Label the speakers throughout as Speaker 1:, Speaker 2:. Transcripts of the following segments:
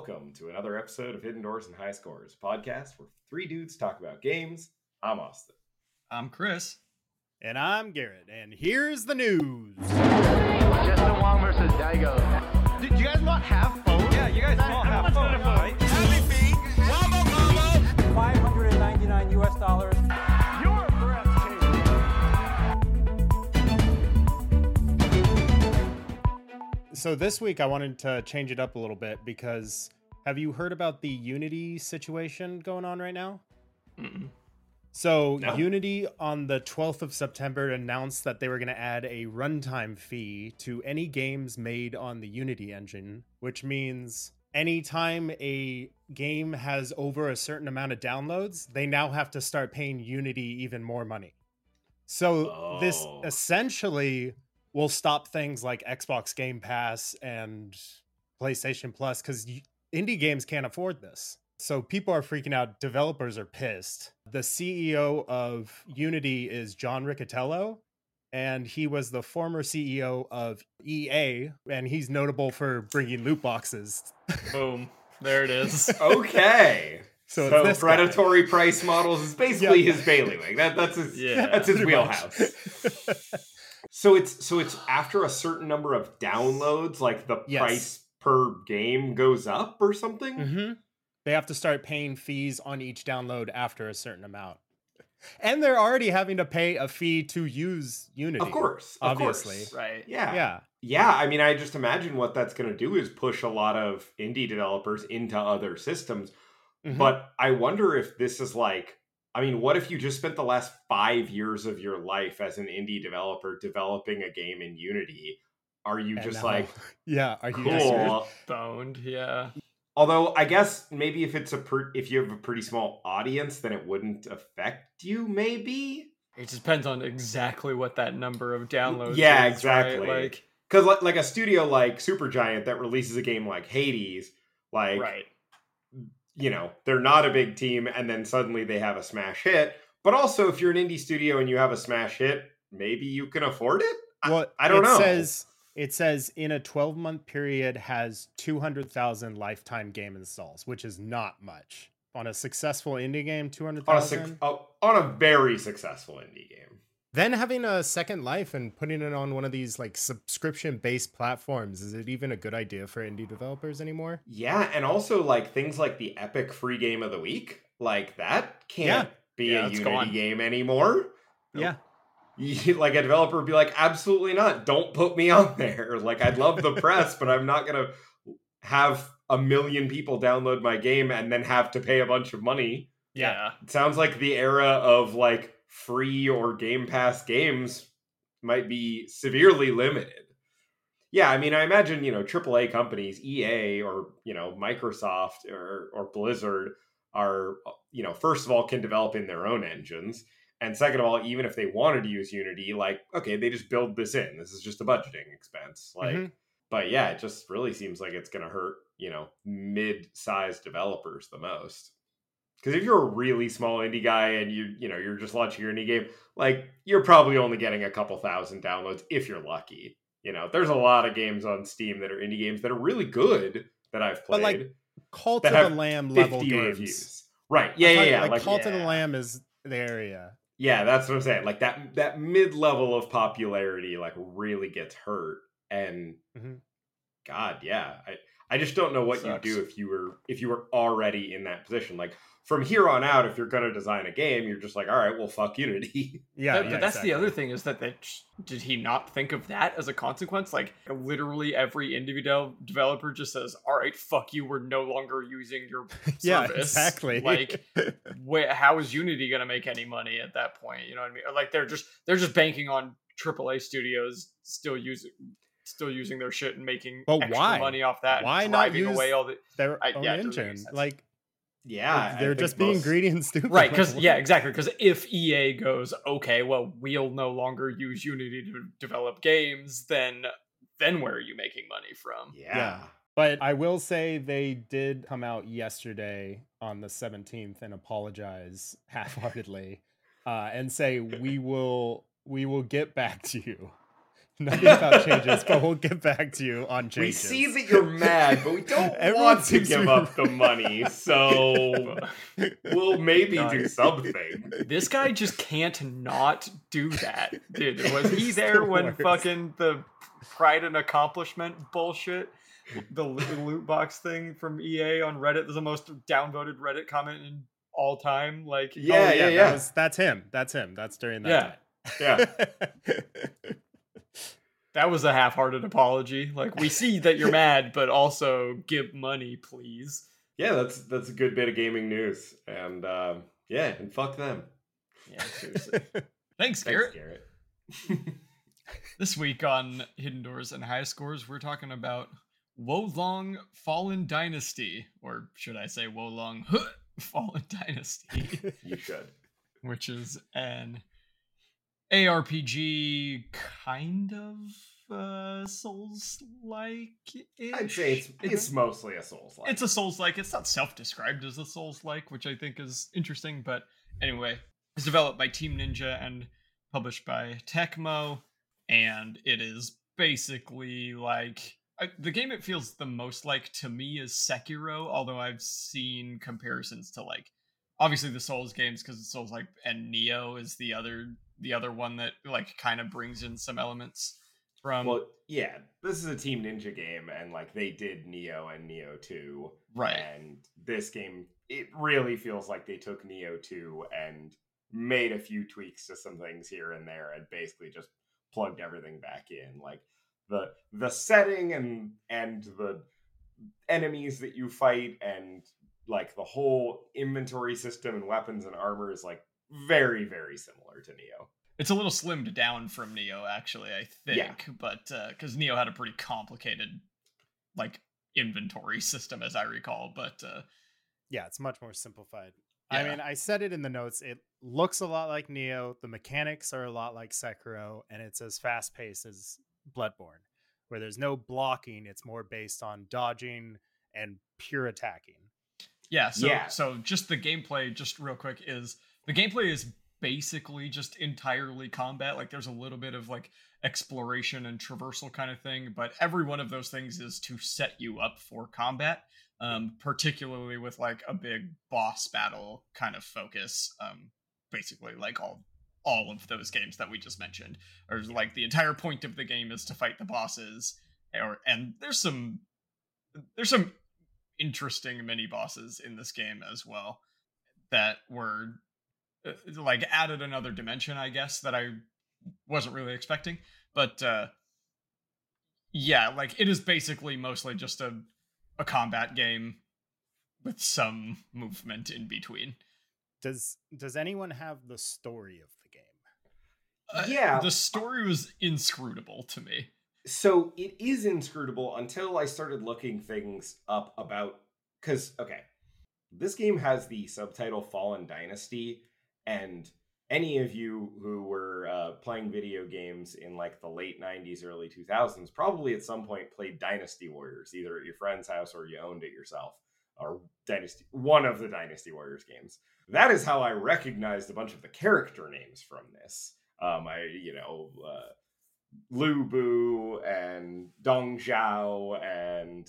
Speaker 1: welcome to another episode of Hidden Doors and High Scores, podcast where three dudes talk about games. I'm Austin.
Speaker 2: I'm Chris.
Speaker 3: And I'm Garrett, and here's the news.
Speaker 4: Justin Wong versus Daigo.
Speaker 5: Do you guys not have phones?
Speaker 2: Yeah, you guys all have phones, right?
Speaker 6: 599 US dollars.
Speaker 3: So this week I wanted to change it up a little bit because have you heard about the Unity situation going on right now? So
Speaker 1: No.
Speaker 3: Unity on the 12th of September announced that they were going to add a runtime fee to any games made on the Unity engine, which means anytime a game has over a certain amount of downloads, they now have to start paying Unity even more money. So this
Speaker 1: Oh.
Speaker 3: essentially will stop things like Xbox Game Pass and PlayStation Plus because indie games can't afford this. So people are freaking out. Developers are pissed. The CEO of Unity is John Riccitiello, and he was the former CEO of EA, and he's notable for bringing loot boxes.
Speaker 2: Boom. There it is.
Speaker 1: Okay.
Speaker 3: So,
Speaker 1: so
Speaker 3: it's this guy.
Speaker 1: predatory price models is basically
Speaker 3: Yeah.
Speaker 1: his bailiwick. That, that's his
Speaker 2: Yeah,
Speaker 1: that's his wheelhouse. so it's so it's after a certain number of downloads, like the
Speaker 3: Yes.
Speaker 1: price per game goes up or something.
Speaker 3: hmm They have to start paying fees on each download after a certain amount. And they're already having to pay a fee to use Unity.
Speaker 1: Of course, of
Speaker 3: Obviously.
Speaker 1: course.
Speaker 2: right.
Speaker 1: Yeah.
Speaker 3: Yeah.
Speaker 1: Yeah, I mean, I just imagine what that's going to do is push a lot of indie developers into other systems.
Speaker 3: Mhm.
Speaker 1: But I wonder if this is like, I mean, what if you just spent the last five years of your life as an indie developer developing a game in Unity? Are you
Speaker 3: And
Speaker 1: just
Speaker 3: now-
Speaker 1: like,
Speaker 3: yeah, are you just
Speaker 1: cool?
Speaker 2: Boned. Yeah.
Speaker 1: Although I guess maybe if it's a per- if you have a pretty small audience, then it wouldn't affect you. Maybe
Speaker 2: It just depends on exactly what that number of downloads.
Speaker 1: Yeah,
Speaker 2: is, right?
Speaker 1: exactly.
Speaker 2: Like,
Speaker 1: because like, like a studio like Supergiant that releases a game like Hades, like
Speaker 2: right.
Speaker 1: You know, they're not a big team and then suddenly they have a smash hit. But also if you're an indie studio and you have a smash hit, maybe you can afford it? I-
Speaker 3: Well,
Speaker 1: I don't
Speaker 3: it
Speaker 1: know.
Speaker 3: says it says in a 12 month period has 200,000 lifetime game installs, which is not much. On a successful indie game,
Speaker 1: on a,
Speaker 3: 200,000.
Speaker 1: uh, on a very successful indie game.
Speaker 3: Then having a second life and putting it on one of these like subscription based platforms, is it even a good idea for indie developers anymore?
Speaker 1: Yeah, and also like things like the epic free game of the week, like that can't be
Speaker 2: Yeah,
Speaker 1: a
Speaker 2: it's
Speaker 1: Unity
Speaker 2: gone.
Speaker 1: game anymore.
Speaker 3: Yeah.
Speaker 1: Like a developer would be like, absolutely not. Don't put me on there. Like I'd love the press, but I'm not gonna have a million people download my game and then have to pay a bunch of money.
Speaker 2: Yeah.
Speaker 1: It sounds like the era of like free or Game Pass games might be severely limited. Yeah, I mean, I imagine you know AAA companies, EA or you know Microsoft or or Blizzard are you know first of all can develop in their own engines, and second of all, even if they wanted to use Unity, like okay, they just build this in. This is just a budgeting expense. Like,
Speaker 3: Mhm.
Speaker 1: but yeah, it just really seems like it's going to hurt you know mid-sized developers the most. Because if you're a really small indie guy and you you know you're just launching your indie game, like you're probably only getting a couple thousand downloads if you're lucky. You know, there's a lot of games on Steam that are indie games that are really good that I've played.
Speaker 3: But, like, Cult of the Lamb level games.
Speaker 1: reviews. Right. Yeah, yeah, yeah.
Speaker 3: Like,
Speaker 1: Like,
Speaker 3: Cult of the. Lamb is the area.
Speaker 1: yeah, that's what I'm saying. Like that that mid level of popularity like really gets hurt. And
Speaker 3: Mhm.
Speaker 1: God, yeah. I I just don't know what you do if you were if you were already in that position. Like from here on out, if you're gonna design a game, you're just like, all right, well fuck Unity.
Speaker 3: Yeah,
Speaker 2: That-
Speaker 3: yeah,
Speaker 2: but that's
Speaker 3: exactly.
Speaker 2: the other thing is that they did he not think of that as a consequence? Like literally every individual developer just says, "All right, fuck you, we're no longer using your service."
Speaker 3: Yeah, exactly.
Speaker 2: Like, wh- how is Unity gonna make any money at that point? You know what I mean? Like they're just they're just banking on AAA studios still using still using their shit and making
Speaker 3: But
Speaker 2: extra
Speaker 3: why?
Speaker 2: money off that.
Speaker 3: Why not
Speaker 2: driving
Speaker 3: use-
Speaker 2: away all the
Speaker 3: their
Speaker 2: I-
Speaker 3: own
Speaker 2: yeah, it doesn't make
Speaker 3: engine.
Speaker 2: sense.
Speaker 3: Like
Speaker 1: Yeah. I
Speaker 3: they're
Speaker 1: think
Speaker 3: just being
Speaker 1: most-
Speaker 3: greedy and stupid.
Speaker 2: Right, because yeah, exactly. Because if EA goes, okay, well, we'll no longer use Unity to develop games, then then where are you making money from?
Speaker 1: Yeah.
Speaker 3: Yeah. But I will say they did come out yesterday on the 17th and apologize half-heartedly uh, and say we will we will get back to you. Nothing about changes, but we'll get back to you on changes.
Speaker 1: We
Speaker 3: changes.
Speaker 1: see that you're mad, but we don't
Speaker 3: Everyone
Speaker 1: want to
Speaker 3: seems to
Speaker 1: give up the money, so we'll maybe
Speaker 2: God.
Speaker 1: do something.
Speaker 2: This guy just can't not do that, dude. Was he
Speaker 3: He's
Speaker 2: there
Speaker 3: the
Speaker 2: when
Speaker 3: worst.
Speaker 2: fucking the pride and accomplishment bullshit, the loot box thing from EA on Reddit is the most downvoted Reddit comment in all time? Like, oh,
Speaker 1: Yeah,
Speaker 3: Oh,
Speaker 1: yeah,
Speaker 3: that
Speaker 1: yeah.
Speaker 3: was- that's him. That's him. That's during that
Speaker 1: Yeah.
Speaker 3: time.
Speaker 2: that was a half-hearted apology. Like, we see that you're mad, but also give money, please.
Speaker 1: Yeah, that's that's a good bit of gaming news. And um, yeah, and fuck them.
Speaker 2: Yeah, seriously. Thanks,
Speaker 1: Thanks,
Speaker 2: Garrett.
Speaker 1: Garrett.
Speaker 2: This week on Hidden Doors and High Scores, we're talking about Wo Long Fallen Dynasty, or should I say Wo Long Fallen Dynasty,
Speaker 1: you should.
Speaker 2: which is an ARPG kind of uh, Souls-like.
Speaker 1: I'd say it's it's mostly a Souls like.
Speaker 2: it's a Souls-like. It's not self-described as a Souls-like, which I think is interesting. But anyway, it's developed by Team Ninja and published by Tecmo, and it is basically like I, the game it feels the most like to me is Sekiro. Although I've seen comparisons to like obviously the Souls games because it's Souls like and Nioh is the other the other one that like kind of brings in some elements from
Speaker 1: well, yeah, this is a Team Ninja game, and like they did Nioh and Nioh Two,
Speaker 2: right.
Speaker 1: and this game it really feels like they took Nioh Two and made a few tweaks to some things here and there, and basically just plugged everything back in. Like the the setting and and the enemies that you fight and like the whole inventory system and weapons and armor is like very very similar to Nioh.
Speaker 2: It's a little slimmed down from Nioh, actually. I think,
Speaker 1: Yeah.
Speaker 2: but because Nioh had a pretty complicated, like inventory system, as I recall. But uh,
Speaker 3: yeah, it's much more simplified. I mean, I said it in the notes. It looks a lot like Nioh. The mechanics are a lot like Sekiro, and it's as fast paced as Bloodborne, where there's no blocking. It's more based on dodging and pure attacking.
Speaker 2: yeah, so
Speaker 1: Yeah.
Speaker 2: so just the gameplay, just real quick, is the gameplay is basically just entirely combat. Like there's a little bit of like exploration and traversal kind of thing, but every one of those things is to set you up for combat. Um, particularly with like a big boss battle kind of focus. Um, basically like all all of those games that we just mentioned or like the entire point of the game is to fight the bosses or and there's some there's some interesting mini bosses in this game as well that were like added another dimension i guess that i wasn't really expecting but uh yeah like it is basically mostly just a a combat game with some movement in between
Speaker 3: Does Does anyone have the story of the game?
Speaker 2: Uh,
Speaker 1: Yeah.
Speaker 2: the story was inscrutable to me
Speaker 1: so it is inscrutable until I started looking things up about because okay, this game has the subtitle Fallen Dynasty, and any of you who were uh, playing video games in like the late '90s, early 2000s probably at some point played Dynasty Warriors, either at your friend's house or you owned it yourself, or Dynasty, one of the Dynasty Warriors games. That is how I recognized a bunch of the character names from this. Um, I, you know, uh, Lu Bu and Dong Zhuo and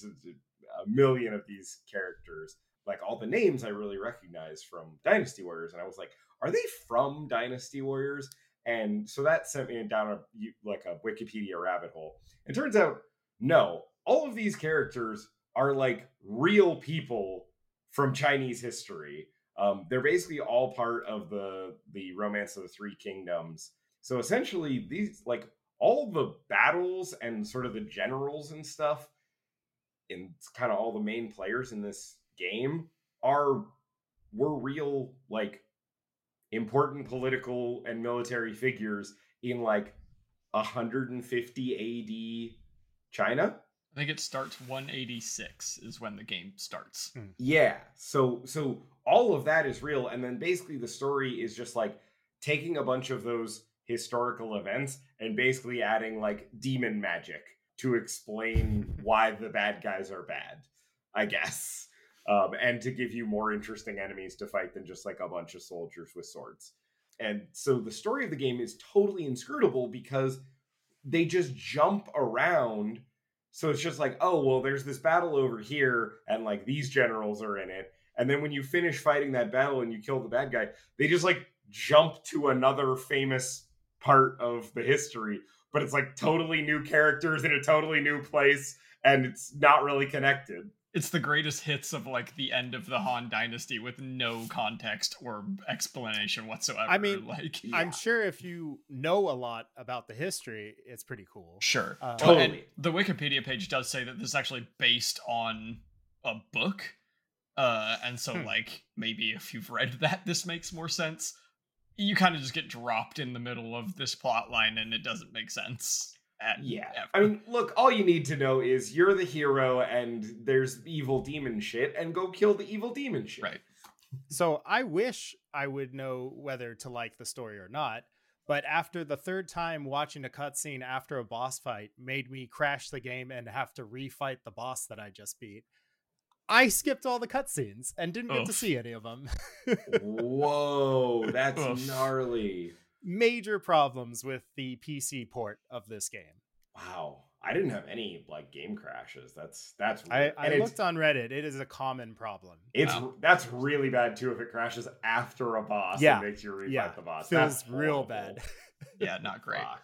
Speaker 1: a million of these characters. Like all the names I really recognize from Dynasty Warriors, and I was like, are they from Dynasty Warriors? And so that sent me down a like a Wikipedia rabbit hole. It turns out, no, all of these characters are like real people from Chinese history. Um, they're basically all part of the the Romance of the Three Kingdoms. So essentially, these like all the battles and sort of the generals and stuff, and kind of all the main players in this game are were real like important political and military figures in like 150 AD China.
Speaker 2: i think it starts 186 is when the game starts hmm.
Speaker 1: Yeah. So so all of that is real and then basically the story is just like taking a bunch of those historical events and basically adding like demon magic to explain why the bad guys are bad, I guess. Um, and to give you more interesting enemies to fight than just like a bunch of soldiers with swords. And so the story of the game is totally inscrutable because they just jump around. So it's just like, oh, well, there's this battle over here, and like these generals are in it. And then when you finish fighting that battle and you kill the bad guy, they just like jump to another famous part of the history. But it's like totally new characters in a totally new place, and it's not really connected.
Speaker 2: It's the greatest hits of like the end of the Han dynasty with no context or explanation whatsoever.
Speaker 3: I mean,
Speaker 2: like
Speaker 1: Yeah.
Speaker 3: I'm sure if you know a lot about the history, it's pretty cool.
Speaker 2: Sure.
Speaker 3: Uh,
Speaker 2: Well, and
Speaker 1: Totally.
Speaker 2: the Wikipedia page does say that this is actually based on a book. Uh, and so,
Speaker 3: Hmm.
Speaker 2: like, maybe if you've read that, this makes more sense. You kind of just get dropped in the middle of this plot line and it doesn't make sense. At,
Speaker 1: Yeah.
Speaker 2: ever.
Speaker 1: I mean, look, all you need to know is you're the hero and there's evil demon shit, and go kill the evil demon shit.
Speaker 2: Right.
Speaker 3: So I wish I would know whether to like the story or not. But after the third time watching a cutscene after a boss fight made me crash the game and have to refight the boss that I just beat, I skipped all the cutscenes and didn't get to see any of them.
Speaker 1: Whoa, that's
Speaker 2: Oof.
Speaker 1: gnarly.
Speaker 3: Major problems with the PC port of this game.
Speaker 1: Wow. I didn't have any like game crashes. That's that's
Speaker 3: I,
Speaker 1: weird.
Speaker 3: I
Speaker 1: and
Speaker 3: looked on Reddit. It is a common problem.
Speaker 1: it's
Speaker 2: Wow.
Speaker 1: that's really bad too if it crashes after a boss
Speaker 3: Yeah.
Speaker 1: and makes you refight
Speaker 3: Yeah,
Speaker 1: the boss.
Speaker 3: feels
Speaker 1: That's
Speaker 3: real
Speaker 1: horrible.
Speaker 3: bad.
Speaker 2: Yeah, not great.
Speaker 1: Fuck.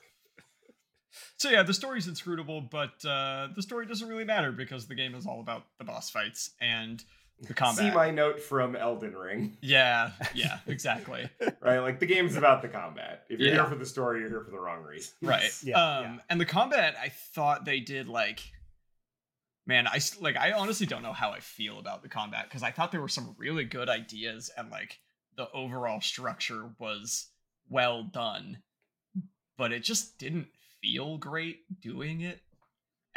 Speaker 2: So, yeah, the story's inscrutable, but uh, the story doesn't really matter because the game is all about the boss fights and the combat.
Speaker 1: See my note from Elden Ring,
Speaker 2: yeah, yeah, exactly.
Speaker 1: right? Like the game's about the combat. If you're
Speaker 2: Yeah.
Speaker 1: here for the story, you're here for the wrong reason.
Speaker 2: right
Speaker 3: Yeah,
Speaker 2: um
Speaker 3: yeah.
Speaker 2: and the combat i thought they did like man I like i honestly don't know how i feel about the combat because i thought there were some really good ideas and like the overall structure was well done but it just didn't feel great doing it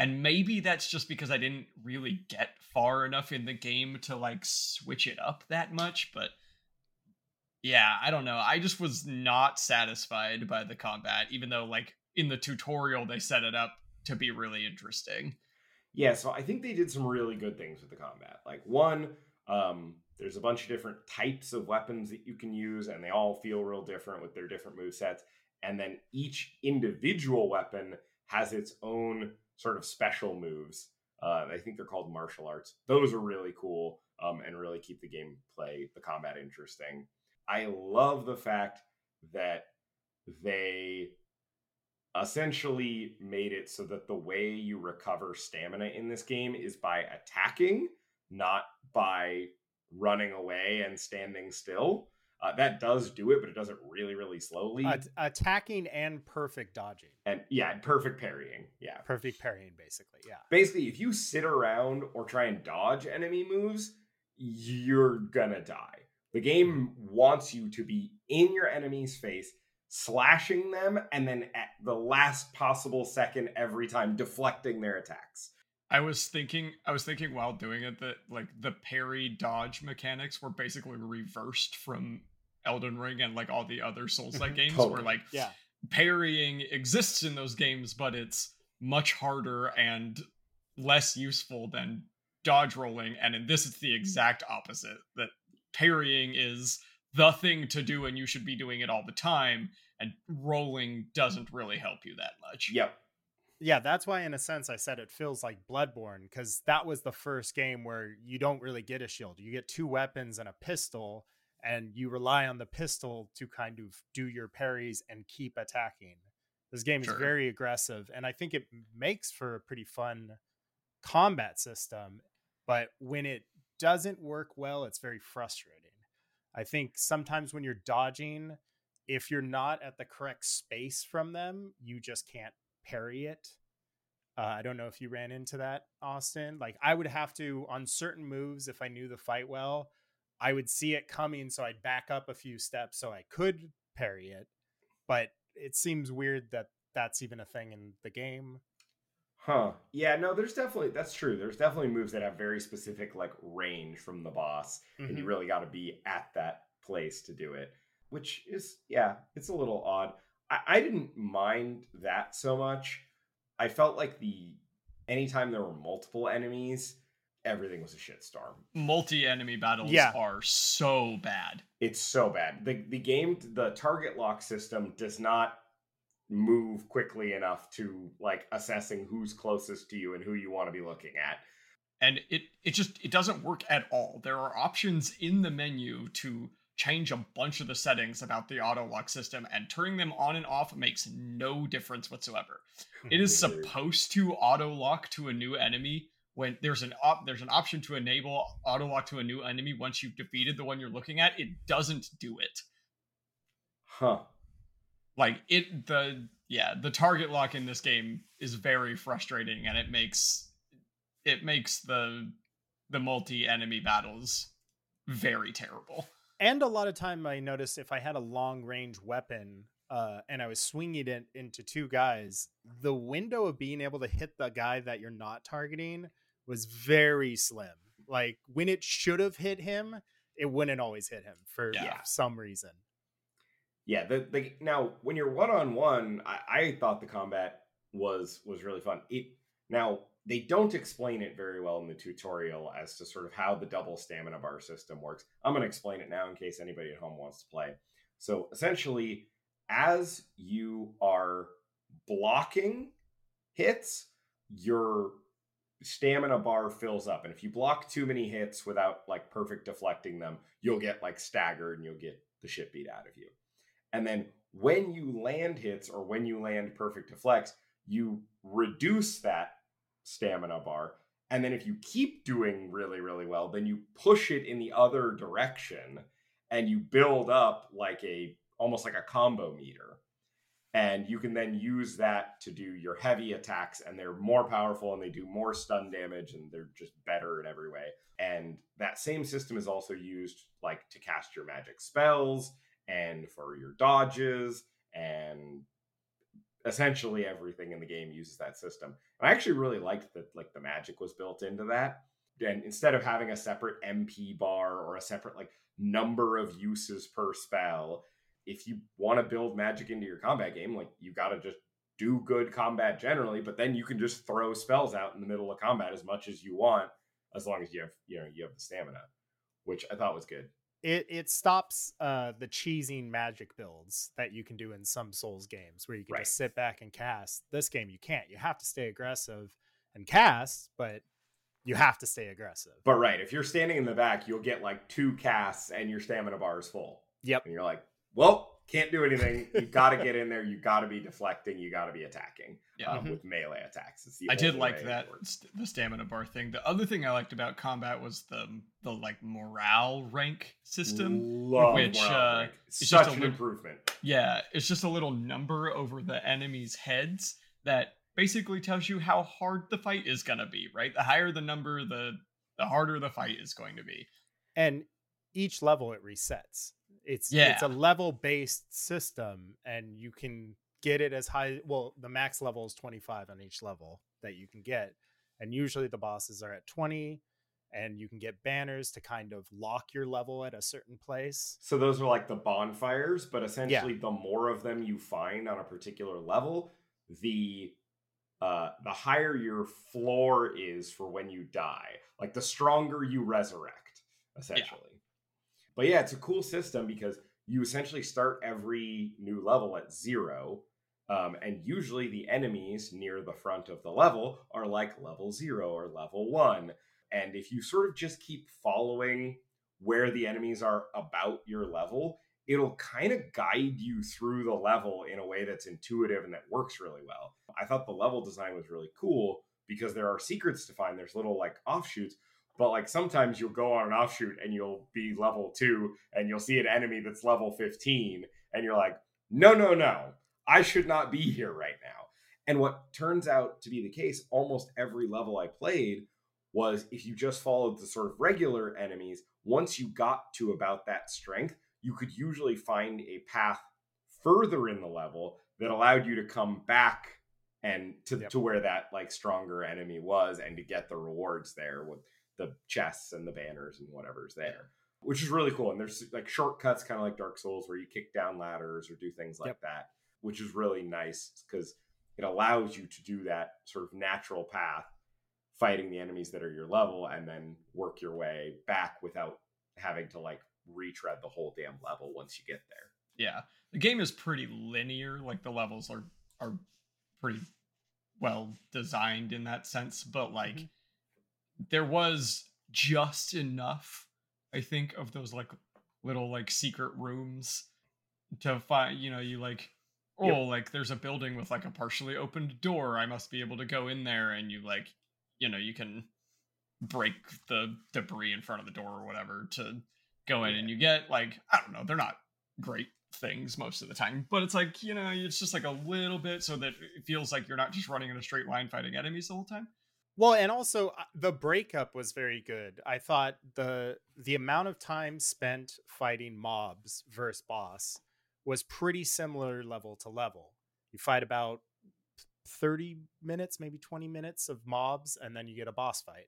Speaker 2: and maybe that's just because i didn't really get far enough in the game to like switch it up that much but yeah, I don't know. I just was not satisfied by the combat, even though like in the tutorial they set it up to be really interesting.
Speaker 1: Yeah, so I think they did some really good things with the combat. Like one, um, there's a bunch of different types of weapons that you can use, and they all feel real different with their different move sets. And then each individual weapon has its own sort of special moves. Uh, I think they're called martial arts. Those are really cool um, and really keep the gameplay, the combat interesting. I love the fact that they essentially made it so that the way you recover stamina in this game is by attacking, not by running away and standing still. Uh, that does do it, but it does it really, really slowly.
Speaker 3: At- attacking and perfect dodging.
Speaker 1: and yeah, and perfect parrying. Yeah.
Speaker 3: Perfect parrying, basically. Yeah.
Speaker 1: Basically, if you sit around or try and dodge enemy moves, you're gonna die. The game wants you to be in your enemy's face, slashing them, and then at the last possible second every time deflecting their attacks.
Speaker 2: I was thinking I was thinking while doing it that like the parry dodge mechanics were basically reversed from Elden Ring and like all the other Souls-like
Speaker 3: Mhm.
Speaker 2: games where like
Speaker 3: Yeah.
Speaker 2: parrying exists in those games, but it's much harder and less useful than dodge rolling. And in this, it's the exact opposite. That parrying is the thing to do, and you should be doing it all the time. And rolling doesn't really help you that much.
Speaker 1: Yep.
Speaker 3: Yeah, that's why, in a sense, I said it feels like Bloodborne because that was the first game where you don't really get a shield. You get two weapons and a pistol, and you rely on the pistol to kind of do your parries and keep attacking. This game
Speaker 2: Sure.
Speaker 3: is very aggressive, and I think it makes for a pretty fun combat system. But when it doesn't work well, it's very frustrating. I think sometimes when you're dodging, if you're not at the correct space from them, you just can't parry it. Uh, I don't know if you ran into that, Austin. Like I would have to on certain moves if I knew the fight well, I would see it coming, so I'd back up a few steps so I could parry it. But it seems weird that that's even a thing in the game.
Speaker 1: Huh. Yeah, no, there's definitely that's true. There's definitely moves that have very specific like range from the boss, and you
Speaker 3: Mhm.
Speaker 1: really got to be at that place to do it. Which is yeah, it's a little odd. I, I didn't mind that so much. I felt like the anytime there were multiple enemies, everything was a shitstorm.
Speaker 2: Multi enemy battles
Speaker 3: Yeah.
Speaker 2: are so bad.
Speaker 1: It's so bad. The the game the target lock system does not move quickly enough to like assessing who's closest to you and who you want to be looking at.
Speaker 2: and it it just it doesn't work at all there are options in the menu to change a bunch of the settings about the auto lock system and turning them on and off makes no difference whatsoever it is supposed to auto lock to a new enemy when there's an op there's an option to enable auto lock to a new enemy once you've defeated the one you're looking at it doesn't do it
Speaker 1: Huh.
Speaker 2: like it the yeah the target lock in this game is very frustrating and it makes it makes the the multi enemy battles very terrible
Speaker 3: And a lot of time I noticed if I had a long range weapon uh, and I was swinging it into two guys, the window of being able to hit the guy that you're not targeting was very slim. Like when it should have hit him, it wouldn't always hit him for
Speaker 2: Yeah.
Speaker 3: some reason.
Speaker 1: Yeah, the, the now when you're one on one, I thought the combat was was really fun. It now they don't explain it very well in the tutorial as to sort of how the double stamina bar system works. I'm going to explain it now in case anybody at home wants to play. So essentially, as you are blocking hits, your stamina bar fills up, and if you block too many hits without like perfect deflecting them, you'll get like staggered and you'll get the shit beat out of you. And then when you land hits or when you land perfect deflects, you reduce that stamina bar. And then if you keep doing really, really well, then you push it in the other direction and you build up like a almost like a combo meter. And you can then use that to do your heavy attacks, and they're more powerful and they do more stun damage and they're just better in every way. And that same system is also used like to cast your magic spells and for your dodges and essentially everything in the game uses that system. And I actually really liked that like the magic was built into that. And instead of having a separate MP bar or a separate like number of uses per spell, if you want to build magic into your combat game, like you got to just do good combat generally, but then you can just throw spells out in the middle of combat as much as you want as long as you have, you know, you have the stamina, which I thought was good.
Speaker 3: It it stops uh, the cheesing magic builds that you can do in some Souls games where you can
Speaker 1: Right.
Speaker 3: just sit back and cast. This game you can't. You have to stay aggressive and cast, but you have to stay aggressive.
Speaker 1: But right, if you're standing in the back, you'll get like two casts and your stamina bar is full.
Speaker 3: Yep.
Speaker 1: And you're like, well, can't do anything. You got to get in there. You got to be deflecting. You got to be attacking
Speaker 2: Yeah.
Speaker 1: um,
Speaker 3: Mhm.
Speaker 1: with melee attacks.
Speaker 2: I did like that st- the stamina bar thing. The other thing I liked about combat was the the like morale rank system.
Speaker 1: Love
Speaker 2: which,
Speaker 1: morale
Speaker 2: uh,
Speaker 1: rank.
Speaker 2: it's just
Speaker 1: such
Speaker 2: a
Speaker 1: an
Speaker 2: lit-
Speaker 1: improvement.
Speaker 2: Yeah, it's just a little number over the enemy's heads that basically tells you how hard the fight is gonna be. Right, the higher the number, the the harder the fight is going to be.
Speaker 3: and each level it resets it's it's a level based system and you can get it as high well the max level is 25 on each level that you can get and usually the bosses are at 20 and you can get banners to kind of lock your level at a certain place
Speaker 1: So those are like the bonfires, but essentially the more of them you find on a particular level, the uh the higher your floor is for when you die. Like the stronger you resurrect, essentially. But yeah, it's a cool system because you essentially start every new level at zero. Um, and usually the enemies near the front of the level are like level zero or level one. And if you sort of just keep following where the enemies are about your level, it'll kind of guide you through the level in a way that's intuitive and that works really well. I thought the level design was really cool because there are secrets to find. There's little like offshoots, but like sometimes you'll go on an offshoot and you'll be level two and you'll see an enemy that's level 15 and you're like, no, no, no, I should not be here right now. And what turns out to be the case almost every level I played was if you just followed the sort of regular enemies, once you got to about that strength, you could usually find a path further in the level that allowed you to come back and to,
Speaker 3: Yep.
Speaker 1: to where that like stronger enemy was and to get the rewards there with the chests and the banners and whatever's there which is really cool and there's like shortcuts kind of like dark souls where you kick down ladders or do things like
Speaker 3: Yep.
Speaker 1: that which is really nice because it allows you to do that sort of natural path fighting the enemies that are your level and then work your way back without having to like retread the whole damn level once you get there
Speaker 2: Yeah, the game is pretty linear. Like the levels are are pretty well designed in that sense, but like
Speaker 3: Mhm.
Speaker 2: There was just enough, I think, of those like little like secret rooms to find. You know, you like oh,
Speaker 3: Yep.
Speaker 2: like there's a building with like a partially opened door. I must be able to go in there, and you like, you know, you can break the debris in front of the door or whatever to go in, and you get like I don't know, they're not great things most of the time, but it's like you know, it's just like a little bit so that it feels like you're not just running in a straight line fighting enemies the whole time.
Speaker 3: Well, and also uh, the breakup was very good. I thought the the amount of time spent fighting mobs versus boss was pretty similar level to level. You fight about 30 minutes, maybe 20 minutes of mobs and then you get a boss fight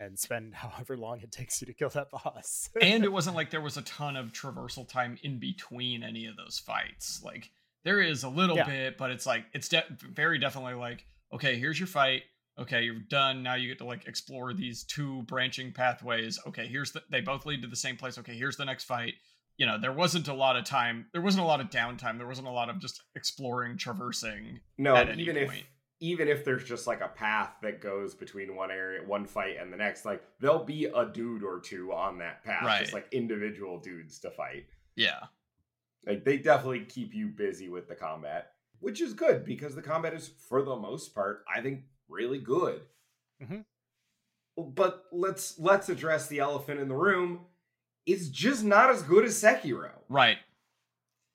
Speaker 3: and spend however long it takes you to kill that boss.
Speaker 2: and it wasn't like there was a ton of traversal time in between any of those fights. Like there is a little
Speaker 3: Yeah.
Speaker 2: bit, but it's like it's de- very definitely like okay, here's your fight. Okay, you're done. Now you get to like explore these two branching pathways. Okay, here's the they both lead to the same place. Okay, here's the next fight. You know, there wasn't a lot of time. There wasn't a lot of downtime. There wasn't a lot of just exploring, traversing.
Speaker 1: No, even if even if there's just like a path that goes between one area, one fight and the next, like there'll be a dude or two on that path,
Speaker 2: Right.
Speaker 1: just like individual dudes to fight.
Speaker 2: Yeah.
Speaker 1: Like they definitely keep you busy with the combat, which is good because the combat is for the most part, I think, really good.
Speaker 3: Mhm.
Speaker 1: But let's let's address the elephant in the room. It's just not as good as Sekiro.
Speaker 2: Right.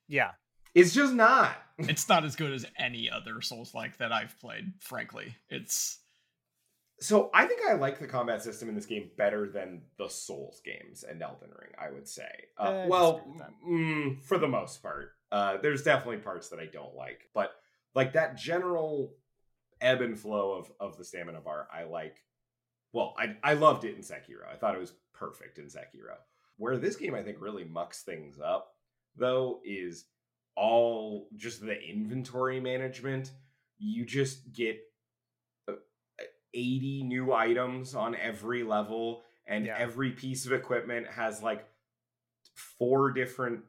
Speaker 3: yeah.
Speaker 1: It's just not.
Speaker 2: It's not as good as any other Souls like that I've played, frankly. It's
Speaker 1: So I think I like the combat system in this game better than the Souls games and Elden Ring. I would say.
Speaker 3: Uh,
Speaker 1: Uh, well,
Speaker 3: disagree with that.
Speaker 1: mm, for the most part, uh, there's definitely parts that I don't like, but like that general ebb and flow of of the stamina bar, I like. Well, I I loved it in Sekiro. I thought it was perfect in Sekiro. Where this game I think really mucks things up, though, is all just the inventory management. You just get uh, 80 new items on every level and
Speaker 3: Yeah.
Speaker 1: every piece of equipment has like four different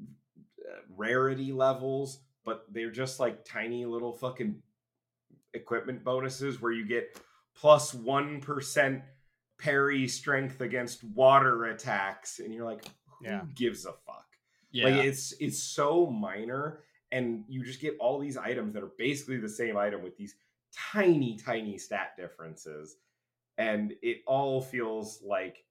Speaker 1: uh, rarity levels but they're just like tiny little fucking equipment bonuses where you get plus 1 parry strength against water attacks and you're like who
Speaker 3: Yeah.
Speaker 1: gives a fuck
Speaker 2: yeah.
Speaker 1: like it's it's so minor, and you just get all these items that are basically the same item with these tiny, tiny stat differences, and it all feels like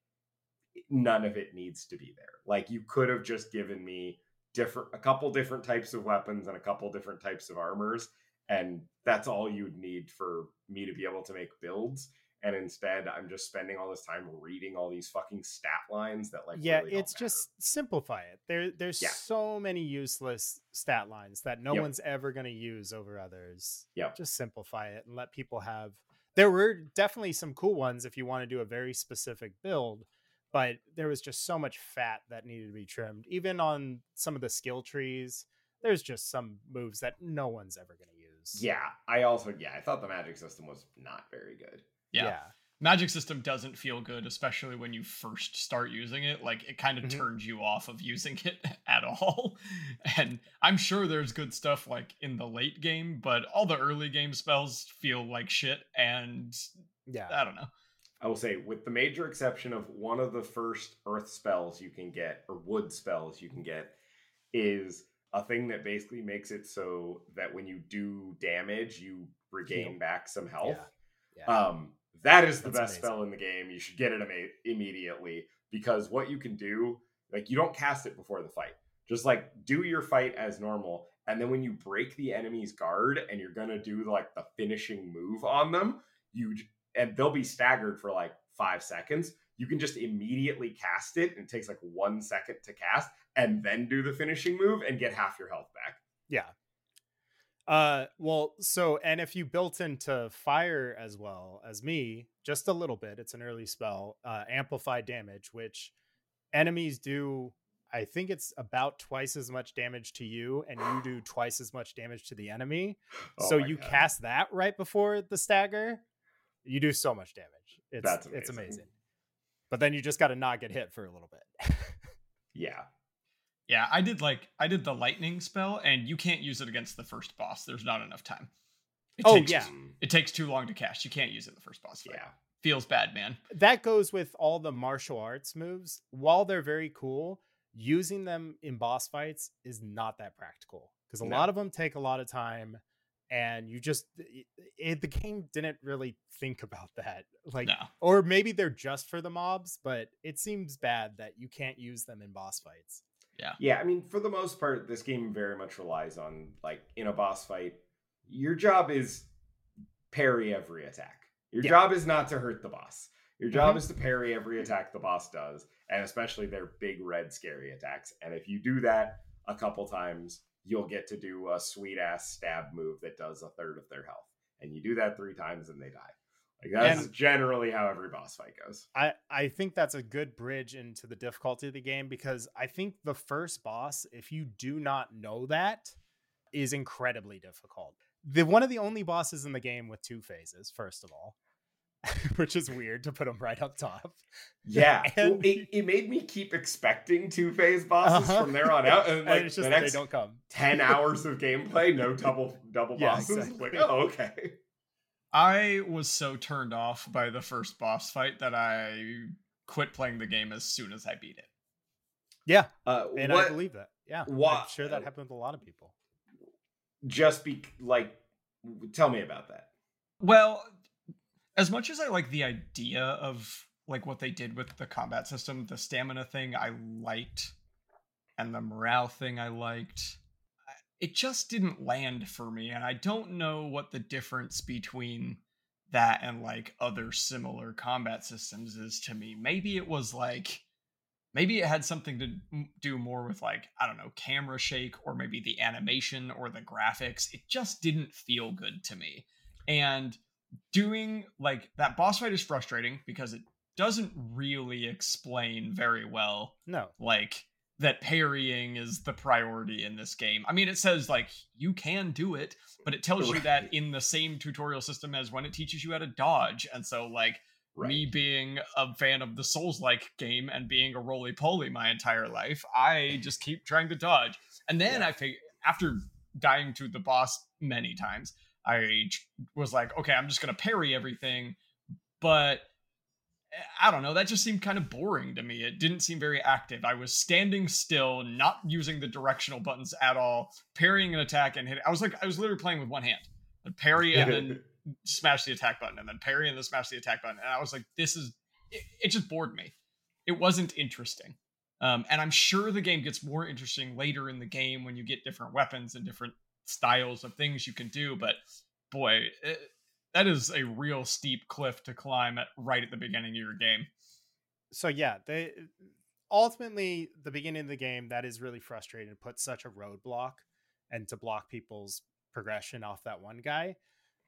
Speaker 1: none of it needs to be there. Like you could have just given me different a couple different types of weapons and a couple different types of armors, and that's all you'd need for me to be able to make builds. And instead, I'm just spending all this time reading all these fucking stat lines that like
Speaker 3: yeah,
Speaker 1: really
Speaker 3: it's
Speaker 1: matter.
Speaker 3: just simplify it. There there's
Speaker 1: Yeah.
Speaker 3: so many useless stat lines that no
Speaker 1: Yep.
Speaker 3: one's ever going to use over others.
Speaker 1: Yep.
Speaker 3: Just simplify it and let people have There were definitely some cool ones if you want to do a very specific build, but there was just so much fat that needed to be trimmed. Even on some of the skill trees, there's just some moves that no one's ever going to use.
Speaker 1: Yeah, I also yeah, I thought the magic system was not very good.
Speaker 2: yeah. Magic system doesn't feel good, especially when you first start using it. Like it kind of
Speaker 3: Mhm.
Speaker 2: turns you off of using it at all. And I'm sure there's good stuff like in the late game, but all the early game spells feel like shit. And
Speaker 3: Yeah.
Speaker 2: I don't know.
Speaker 1: I will say, with the major exception of one of the first earth spells you can get, or wood spells you can get, is a thing that basically makes it so that when you do damage, you regain
Speaker 3: Heal.
Speaker 1: back some health.
Speaker 3: Yeah.
Speaker 1: Um, that is the
Speaker 3: That's
Speaker 1: best
Speaker 3: amazing.
Speaker 1: spell in the game. You should get it immediately because what you can do, like, you don't cast it before the fight. Just like do your fight as normal, and then when you break the enemy's guard and you're gonna do like the finishing move on them, you and they'll be staggered for like five seconds. You can just immediately cast it, and it takes like one second to cast, and then do the finishing move and get half your health back.
Speaker 3: Yeah. Uh well, so and if you built into fire as well as me, just a little bit, it's an early spell, uh amplify damage, which enemies do I think it's about twice as much damage to you and you do twice as much damage to the enemy.
Speaker 1: Oh
Speaker 3: so you
Speaker 1: God.
Speaker 3: cast that right before the stagger, you do so much damage. It's
Speaker 1: That's
Speaker 3: it's
Speaker 1: amazing.
Speaker 3: amazing. But then you just got to not get hit for a little bit.
Speaker 1: Yeah.
Speaker 2: Yeah, I did like I did the lightning spell, and you can't use it against the first boss. There's not enough time. It
Speaker 3: Oh,
Speaker 2: takes,
Speaker 3: yeah.
Speaker 2: It takes too long to cast. You can't use it in the first boss fight.
Speaker 1: yeah.
Speaker 2: Feels bad, man.
Speaker 3: that goes with all the martial arts moves. While they're very cool, using them in boss fights is not that practical because a
Speaker 1: No.
Speaker 3: lot of them take a lot of time, and you just it, it- the game didn't really think about that. Like,
Speaker 2: No.
Speaker 3: or maybe they're just for the mobs, but it seems bad that you can't use them in boss fights.
Speaker 1: Yeah, Yeah, I mean, for the most part, this game very much relies on like in a boss fight, your job is parry every attack. Your
Speaker 3: Yeah.
Speaker 1: job is not to hurt the boss. Your job
Speaker 3: Mhm.
Speaker 1: is to parry every attack the boss does, and especially their big red scary attacks. And if you do that a couple times, you'll get to do a sweet ass stab move that does a third of their health. And you do that three times and they die. Like that's
Speaker 3: And-
Speaker 1: generally how every boss fight goes.
Speaker 3: I, I think that's a good bridge into the difficulty of the game because I think the first boss, if you do not know that, is incredibly difficult. The one of the only bosses in the game with two phases, first of all, which is weird to put them right up top.
Speaker 1: Yeah, well,
Speaker 3: And-
Speaker 1: it, it made me keep expecting two phase bosses
Speaker 3: Uh-huh.
Speaker 1: from there on out, and
Speaker 3: And
Speaker 1: like
Speaker 3: it's
Speaker 1: the next
Speaker 3: they don't come.
Speaker 1: ten hours of gameplay, no double double
Speaker 3: Yeah,
Speaker 1: bosses.
Speaker 3: exactly.
Speaker 1: Like, oh, okay.
Speaker 2: I was so turned off by the first boss fight that I quit playing the game as soon as I beat it.
Speaker 3: Yeah,
Speaker 1: Uh,
Speaker 3: and
Speaker 1: what
Speaker 3: I believe that. Yeah,
Speaker 1: wha-
Speaker 3: I'm sure that happened with a lot of people.
Speaker 1: just be like? Tell me about that.
Speaker 2: Well, as much as I like the idea of like what they did with the combat system, the stamina thing I liked, and the morale thing I liked, I- it just didn't land for me, and I don't know what the difference between that and like other similar combat systems is to me. Maybe it was like maybe it had something to do more with like i don't know camera shake or maybe the animation or the graphics. It just didn't feel good to me. And doing like that boss fight is frustrating because it doesn't really explain very well
Speaker 3: No,
Speaker 2: like that parrying is the priority in this game. I mean, it says like you can do it, but it tells you that in the same tutorial system as when it teaches you how to dodge. And so, like, me being a fan of the Souls like game and being a roly poly my entire life, I just keep trying to dodge. And then I fig after dying to the boss many times, I was like, okay, I'm just gonna parry everything, but I don't know. That just seemed kind of boring to me. It didn't seem very active. I was standing still, not using the directional buttons at all, parrying an attack and hit. I was like, I was literally playing with one hand. I'd parry and then smash the attack button, and then parry and then smash the attack button. And I was like, this is. It, it just bored me. It wasn't interesting. Um, and I'm sure the game gets more interesting later in the game when you get different weapons and different styles of things you can do. But boy, it, that is a real steep cliff to climb at right at the beginning of your game.
Speaker 3: so yeah, they ultimately the beginning of the game that is really frustrating to put such a roadblock and to block people's progression off that one guy.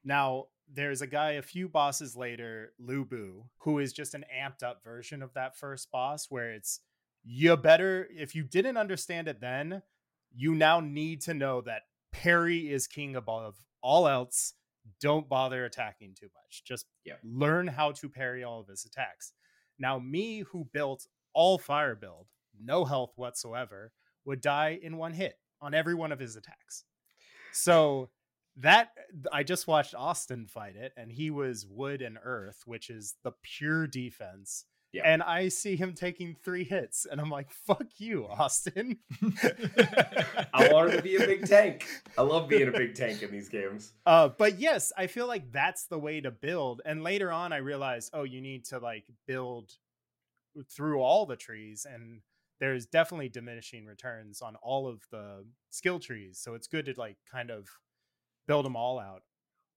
Speaker 3: Now there's a guy a few bosses later, Lu Bu, who is just an amped up version of that first boss where it's you better if you didn't understand it then, you now need to know that parry is king above all else. Don't bother attacking too much. Just
Speaker 1: Yeah.
Speaker 3: learn how to parry all of his attacks. Now, me who built all fire build, no health whatsoever, would die in one hit on every one of his attacks. So that I just watched Austin fight it, and he was wood and earth, which is the pure defense.
Speaker 1: Yeah.
Speaker 3: And I see him taking three hits, and I'm like, fuck you, Austin.
Speaker 1: I wanted to be a big tank. I love being a big tank in these games.
Speaker 3: Uh, but yes, I feel like that's the way to build. And later on, I realized, oh, you need to like build through all the trees, and there's definitely diminishing returns on all of the skill trees. So it's good to like kind of build them all out.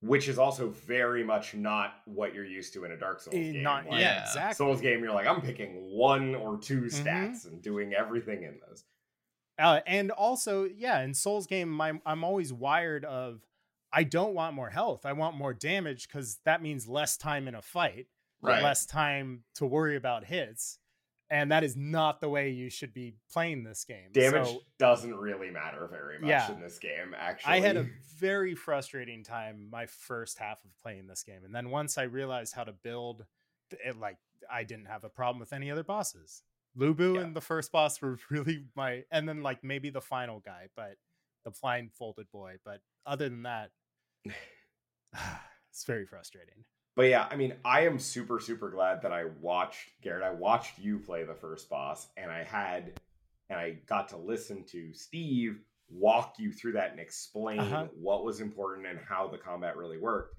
Speaker 1: Which is also very much not what you're used to in a Dark Souls
Speaker 3: Eh,
Speaker 1: game.
Speaker 3: Not
Speaker 1: Like,
Speaker 3: yeah,
Speaker 2: Yeah.
Speaker 3: exactly.
Speaker 1: Souls game, you're like, I'm picking one or two
Speaker 3: Mhm.
Speaker 1: stats and doing everything in those.
Speaker 3: Uh, and also, yeah, in Souls game, my, I'm always wired of I don't want more health. I want more damage because that means less time in a fight,
Speaker 2: Right.
Speaker 3: less time to worry about hits. And that is not the way you should be playing this game.
Speaker 1: Damage
Speaker 3: So
Speaker 1: doesn't really matter very much
Speaker 3: Yeah.
Speaker 1: in this game, actually.
Speaker 3: I had a very frustrating time my first half of playing this game. And then once I realized how to build it, like I didn't have a problem with any other bosses. Lu Bu
Speaker 1: Yeah.
Speaker 3: and the first boss were really my, and then like maybe the final guy, but the blindfolded boy. But other than that, it's very frustrating.
Speaker 1: But yeah, I mean, I am super, super glad that I watched Garrett. I watched you play the first boss, and I had, and I got to listen to Steve walk you through that and explain
Speaker 3: Uh-huh.
Speaker 1: what was important and how the combat really worked.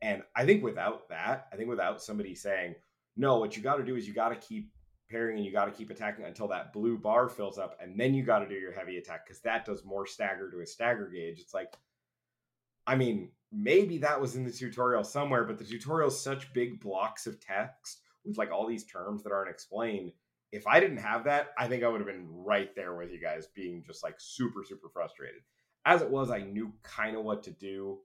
Speaker 1: And I think without that, I think without somebody saying, no, what you got to do is you got to keep parrying and you got to keep attacking until that blue bar fills up, and then you got to do your heavy attack because that does more stagger to a stagger gauge. It's like, I mean, maybe that was in the tutorial somewhere, but the tutorial is such big blocks of text with like all these terms that aren't explained. If I didn't have that, I think I would have been right there with you guys, being just like super, super frustrated. As it was, I knew kind of what to do.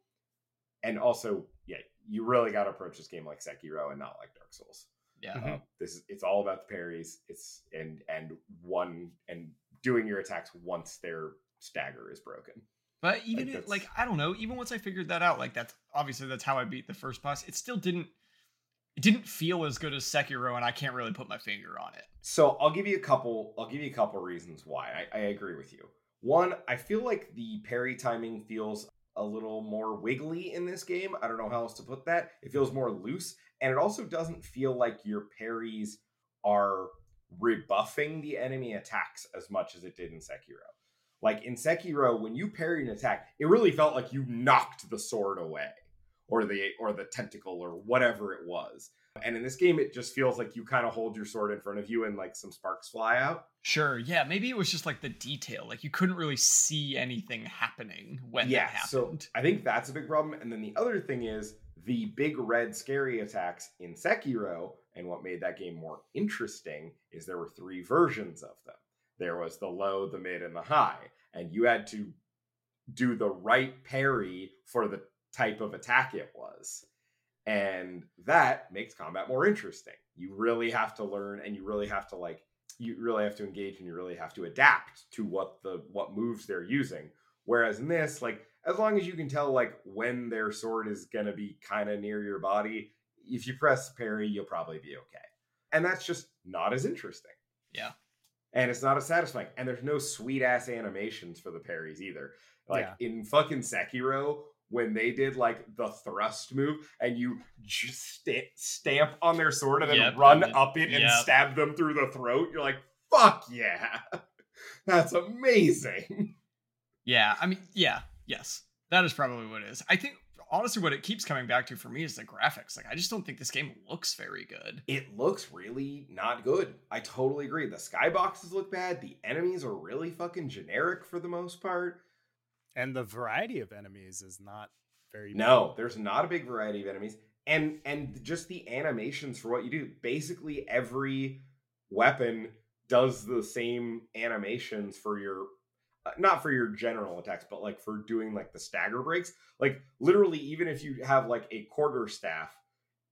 Speaker 1: And also, yeah, you really got to approach this game like Sekiro and not like Dark Souls.
Speaker 2: Yeah.
Speaker 3: Mhm.
Speaker 1: Uh, this is it's all about the parries. It's and and one and doing your attacks once their stagger is broken.
Speaker 2: But even
Speaker 1: Like,
Speaker 2: it, like I don't know, even once I figured that out, like that's obviously that's how I beat the first boss. It still didn't it didn't feel as good as Sekiro, and I can't really put my finger on it.
Speaker 1: So I'll give you a couple. I'll give you a couple reasons why I, I agree with you. One, I feel like the parry timing feels a little more wiggly in this game. I don't know how else to put that. It feels more loose, and it also doesn't feel like your parries are rebuffing the enemy attacks as much as it did in Sekiro. Like in Sekiro, when you parried an attack, it really felt like you knocked the sword away, or the or the tentacle, or whatever it was. And in this game, it just feels like you kind of hold your sword in front of you and like some sparks fly out.
Speaker 2: Sure, yeah, maybe it was just like the detail, like you couldn't really see anything happening when that happened. yeah, so.
Speaker 1: I think that's a big problem. And then the other thing is the big red scary attacks in Sekiro, and what made that game more interesting is there were three versions of them. There was the low, the mid, and the high, and you had to do the right parry for the type of attack it was. And that makes combat more interesting. You really have to learn and you really have to like you really have to engage and you really have to adapt to what the what moves they're using. Whereas in this, like as long as you can tell like when their sword is gonna be kind of near your body, if you press parry, you'll probably be okay. And that's just not as interesting.
Speaker 2: Yeah.
Speaker 1: And it's not as satisfying. And there's no sweet ass animations for the parries either. Like
Speaker 3: Yeah.
Speaker 1: in fucking Sekiro, when they did like the thrust move and you just sta- stamp on their sword and then
Speaker 2: Yep,
Speaker 1: run
Speaker 2: and-
Speaker 1: up it and
Speaker 2: yep.
Speaker 1: stab them through the throat, you're like, fuck yeah. That's amazing.
Speaker 2: Yeah, I mean, yeah, yes, that is probably what it is. I think honestly, what it keeps coming back to for me is the graphics. Like, I just don't think this game looks very good.
Speaker 1: It looks really not good. I totally agree. The skyboxes look bad. The enemies are really fucking generic for the most part.
Speaker 3: And the variety of enemies is not very
Speaker 1: No, there's not a big variety of enemies. And and just the animations for what you do. Basically every weapon does the same animations for your not for your general attacks, but like for doing like the stagger breaks. Like literally even if you have like a quarter staff,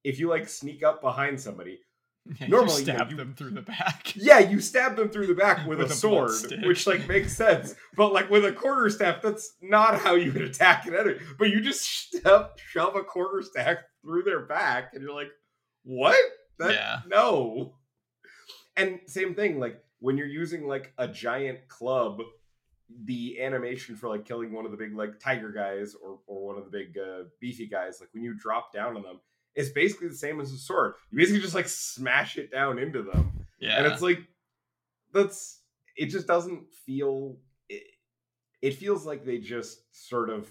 Speaker 1: if you like sneak up behind somebody,
Speaker 2: Yeah,
Speaker 1: Normally,
Speaker 2: you
Speaker 1: you know,
Speaker 2: stab
Speaker 1: you-
Speaker 2: them through the back.
Speaker 1: yeah, you stab them through the back with,
Speaker 2: With
Speaker 1: a
Speaker 2: a
Speaker 1: sword, which like makes sense. But like with a quarter staff, that's not how you would attack an enemy. But you just step, shove a quarter staff through their back, and you're like, "What? That,
Speaker 2: Yeah.
Speaker 1: No." And same thing, like when you're using like a giant club, the animation for like killing one of the big like tiger guys or or one of the big uh, beefy guys, like when you drop down on them, it's basically the same as a sword. You basically just like smash it down into them.
Speaker 2: Yeah,
Speaker 1: and it's like that's it just doesn't feel it, it feels like they just sort of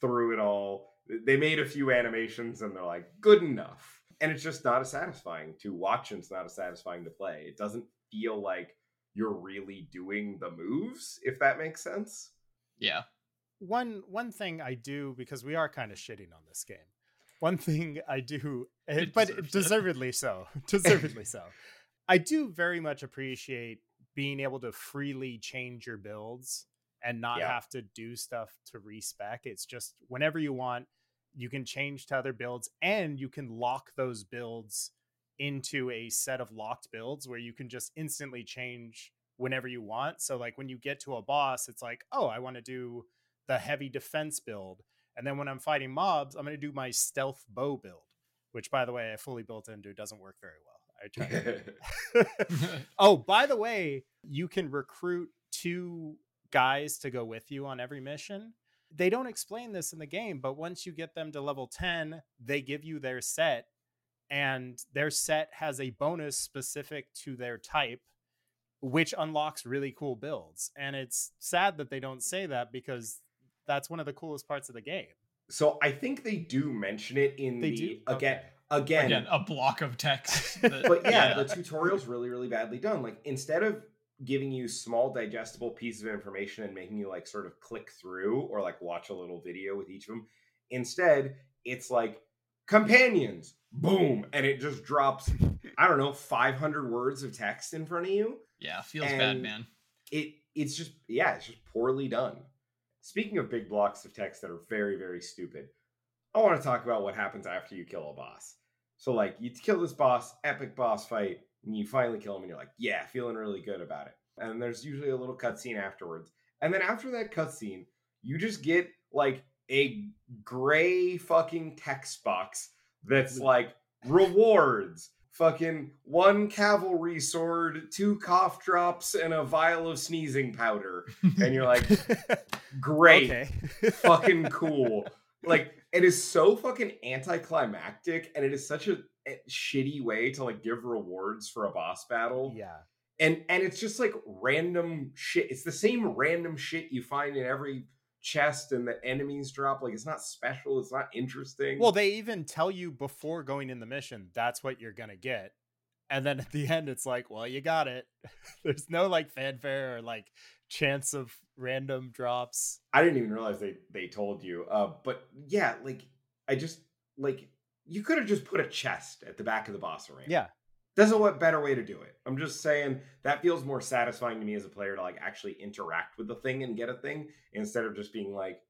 Speaker 1: threw it all. They made a few animations and they're like good enough. And it's just not as satisfying to watch and it's not as satisfying to play. It doesn't feel like you're really doing the moves if that makes sense
Speaker 2: yeah.
Speaker 3: one one thing I do because we are kind of shitting on this game. One thing I do, eh,
Speaker 2: It
Speaker 3: but
Speaker 2: deserves it.
Speaker 3: deservedly so, deservedly so. I do very much appreciate being able to freely change your builds and not
Speaker 1: Yeah.
Speaker 3: have to do stuff to respec. It's just whenever you want, you can change to other builds and you can lock those builds into a set of locked builds where you can just instantly change whenever you want. So like when you get to a boss, it's like, oh, I want to do the heavy defense build. And then when I'm fighting mobs, I'm going to do my stealth bow build, which by the way, I fully built into doesn't work very well. I tried. oh, by the way, you can recruit two guys to go with you on every mission. They don't explain this in the game, but once you get them to level 10, they give you their set, and their set has a bonus specific to their type, which unlocks really cool builds. And it's sad that they don't say that because that's one of the coolest parts of the game.
Speaker 1: so I think they do mention it in
Speaker 3: They
Speaker 1: the
Speaker 3: do?
Speaker 1: again
Speaker 3: Okay.
Speaker 1: again,
Speaker 2: Again, a block of text. that-
Speaker 1: but yeah, the tutorial's really, really badly done. Like instead of giving you small digestible pieces of information and making you like sort of click through or like watch a little video with each of them, instead it's like companions, boom, and it just drops. I don't know, five hundred words of text in front of you.
Speaker 2: yeah, feels bad, man.
Speaker 1: It it's just yeah, it's just poorly done. Speaking of big blocks of text that are very, very stupid, I want to talk about what happens after you kill a boss. So, like, you kill this boss, epic boss fight, and you finally kill him, and you're like, yeah, feeling really good about it. And there's usually a little cutscene afterwards. And then after that cutscene, you just get like a gray fucking text box that's like rewards. Fucking one cavalry sword, two cough drops, and a vial of sneezing powder. And you're like, great fucking cool. Like it is so fucking anticlimactic, and it is such a, a shitty way to like give rewards for a boss battle.
Speaker 3: yeah.
Speaker 1: And and it's just like random shit. It's the same random shit you find in every chest and the enemies drop. Like it's not special. It's not interesting.
Speaker 3: Well, they even tell you before going in the mission that's what you're gonna get, and then at the end it's like, well, you got it. There's no like fanfare or like chance of random drops.
Speaker 1: I didn't even realize they they told you. Uh, but yeah, like I just like you could have just put a chest at the back of the boss arena.
Speaker 3: Yeah,
Speaker 1: There's a what better way to do it. I'm just saying that feels more satisfying to me as a player to like actually interact with the thing and get a thing instead of just being like,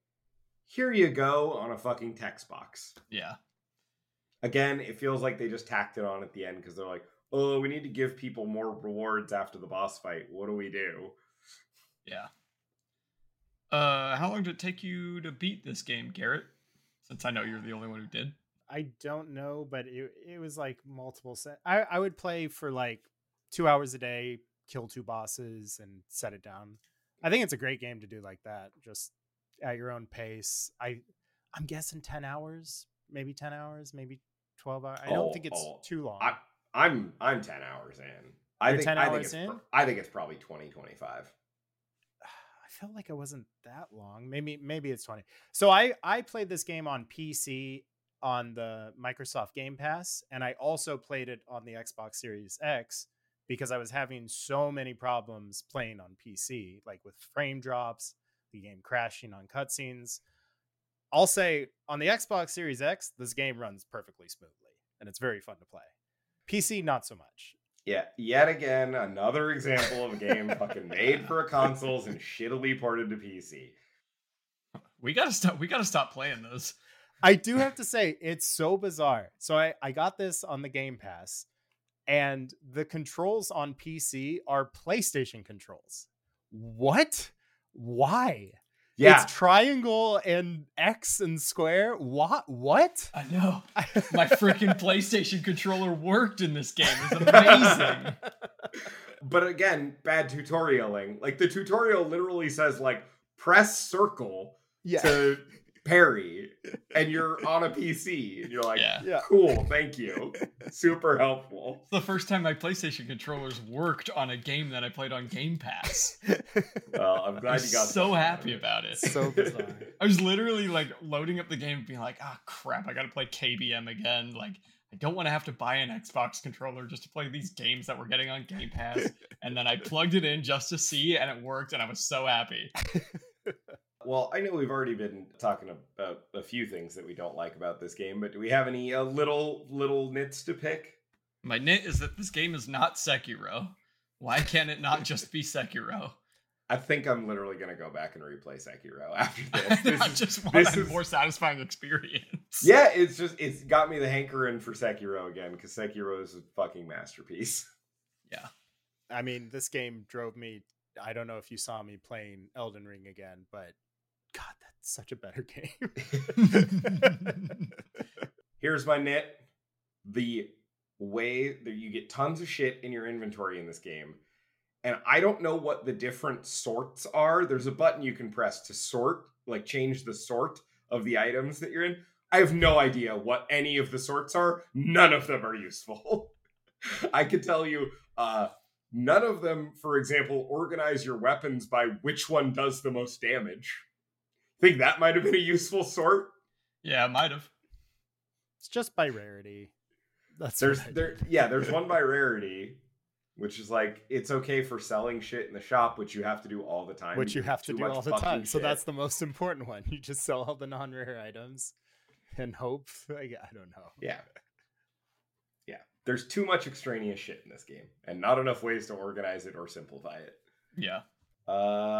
Speaker 1: here you go on a fucking text box.
Speaker 2: Yeah.
Speaker 1: Again, it feels like they just tacked it on at the end because they're like, oh, we need to give people more rewards after the boss fight. What do we do?
Speaker 2: Yeah. Uh, how long did it take you to beat this game, Garrett? Since I know you're the only one who did.
Speaker 3: I don't know, but it it was like multiple set. I I would play for like two hours a day, kill two bosses, and set it down. I think it's a great game to do like that, just at your own pace. I I'm guessing ten hours, maybe ten hours, maybe twelve hours. I don't
Speaker 1: Oh,
Speaker 3: think it's
Speaker 1: oh,
Speaker 3: too long.
Speaker 1: I, I'm I'm 10 hours in. I
Speaker 3: You're
Speaker 1: think
Speaker 3: 10
Speaker 1: I think
Speaker 3: hours
Speaker 1: it's
Speaker 3: in?
Speaker 1: pr- I think it's probably 20 25.
Speaker 3: I felt like it wasn't that long. Maybe maybe it's 20. So I I played this game on PC on the Microsoft Game Pass and I also played it on the Xbox Series X because I was having so many problems playing on PC like with frame drops, the game crashing on cutscenes. I'll say on the Xbox Series X this game runs perfectly smoothly and it's very fun to play. PC not so much.
Speaker 1: Yeah, yet again, another example of a game fucking made for consoles and shittily ported to PC.
Speaker 2: We gotta stop. We gotta stop playing those.
Speaker 3: I do have to say it's so bizarre. So I, I got this on the Game Pass, and the controls on PC are PlayStation controls. What? Why?
Speaker 1: Yeah,
Speaker 3: It's triangle and X and square. What? What?
Speaker 2: I know. My freaking PlayStation controller worked in this game. It's amazing.
Speaker 1: but again, bad tutorialing. Like the tutorial literally says like press circle
Speaker 3: yeah.
Speaker 1: to parry, and you're on a PC, and you're like,
Speaker 2: Yeah.
Speaker 3: Yeah.
Speaker 1: cool, thank you, super helpful.
Speaker 2: It's the first time my PlayStation controllers worked on a game that I played on Game Pass.
Speaker 1: Well, I'm
Speaker 2: I
Speaker 1: glad
Speaker 2: was
Speaker 1: you got
Speaker 2: so
Speaker 1: that.
Speaker 2: happy about it.
Speaker 3: so bizarre.
Speaker 2: I was literally like loading up the game and being like, ah, crap, I gotta play KBM again. Like, I don't want to have to buy an Xbox controller just to play these games that we're getting on Game Pass. and then I plugged it in just to see, and it worked, and I was so happy.
Speaker 1: Well, I know we've already been talking about a few things that we don't like about this game, but do we have any uh, little little nits to pick?
Speaker 2: My nit is that this game is not Sekiro. Why can't it not just be Sekiro?
Speaker 1: I think I'm literally gonna go back and replay Sekiro after this. This
Speaker 2: I
Speaker 1: is-
Speaker 2: just want
Speaker 1: this
Speaker 2: a
Speaker 1: is-
Speaker 2: more satisfying experience.
Speaker 1: yeah, it's just it's got me the hankering for Sekiro again because Sekiro is a fucking masterpiece.
Speaker 3: Yeah, I mean, this game drove me. I don't know if you saw me playing Elden Ring again, but God, that's such a better game.
Speaker 1: Here's my nit: the way that you get tons of shit in your inventory in this game. And I don't know what the different sorts are. There's a button you can press to sort, like change the sort of the items that you're in. I have no idea what any of the sorts are. None of them are useful. I can tell you, uh, none of them, for example, organize your weapons by which one does the most damage. Think that might have been a useful sort.
Speaker 2: Yeah, might have.
Speaker 3: It's just by rarity. That's
Speaker 1: There's there yeah, there's one by rarity, which is like it's okay for selling shit in the shop, which you have to do all the time.
Speaker 3: which you
Speaker 1: because
Speaker 3: have to do all the
Speaker 1: fucking
Speaker 3: time. So that's the most important one. You just sell all the non-rare items and hope. Like, I don't know.
Speaker 1: Yeah. Yeah. There's too much extraneous shit in this game and not enough ways to organize it or simplify it.
Speaker 2: Yeah.
Speaker 1: Uh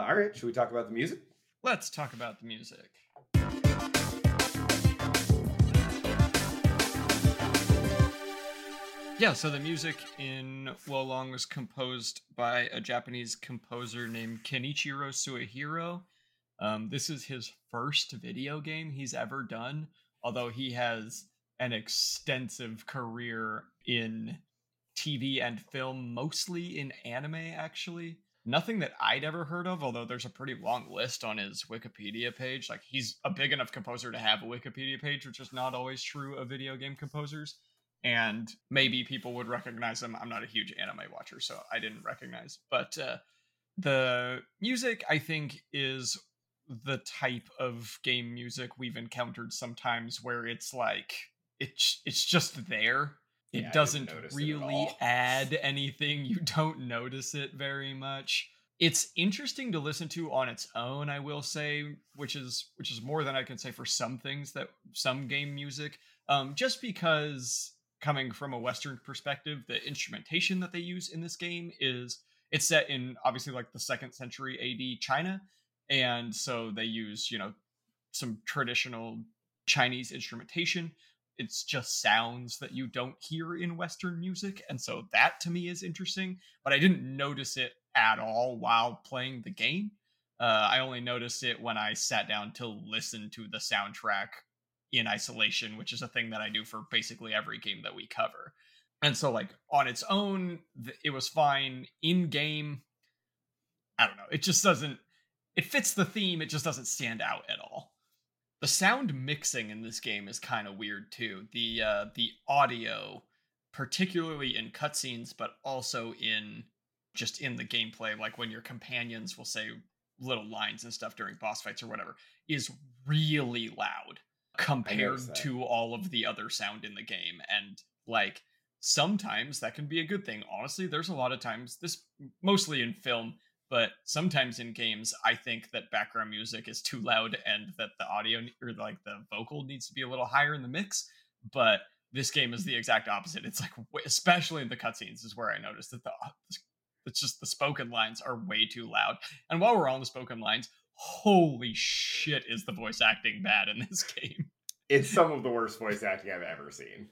Speaker 1: all right, should we talk about the music?
Speaker 2: Let's talk about the music. Yeah, so the music in Wo Long was composed by a Japanese composer named Kenichiro Suehiro. Um, this is his first video game he's ever done, although he has an extensive career in TV and film, mostly in anime, actually. Nothing that I'd ever heard of, although there's a pretty long list on his Wikipedia page. Like, he's a big enough composer to have a Wikipedia page, which is not always true of video game composers. And maybe people would recognize him. I'm not a huge anime watcher, so I didn't recognize. But uh, the music, I think, is the type of game music we've encountered sometimes where it's like, it's, it's just there it
Speaker 1: didn't
Speaker 2: doesn't
Speaker 1: notice it
Speaker 2: really add anything. You don't notice it very much. It's interesting to listen to on its own i will say which is which is more than i can say for some things that some game music um just because coming from a western perspective the instrumentation that they use in this game is it's set in obviously like the second century ad china and so they use you know some traditional chinese instrumentation it's just sounds that you don't hear in western music and so that to me is interesting but i didn't notice it at all while playing the game. Uh, i only noticed it when i sat down to listen to the soundtrack in isolation which is a thing that i do for basically every game that we cover. And so like on its own it was fine in game i don't know it just doesn't it fits the theme it just doesn't stand out at all the sound mixing in this game is kind of weird too. The uh, the audio, particularly in cutscenes, but also in just in the gameplay, like when your companions will say little lines and stuff during boss fights or whatever, is really loud compared to all of the other sound in the game. And like sometimes that can be a good thing. Honestly, there's a lot of times this mostly in film but sometimes in games i think that background music is too loud and that the audio or like the vocal needs to be a little higher in the mix but this game is the exact opposite. It's like especially in the cutscenes is where i noticed that the uh, it's just the spoken lines are way too loud. And while we're on the spoken lines holy shit is the voice acting bad in this game.
Speaker 1: It's some of the worst voice acting I've ever seen.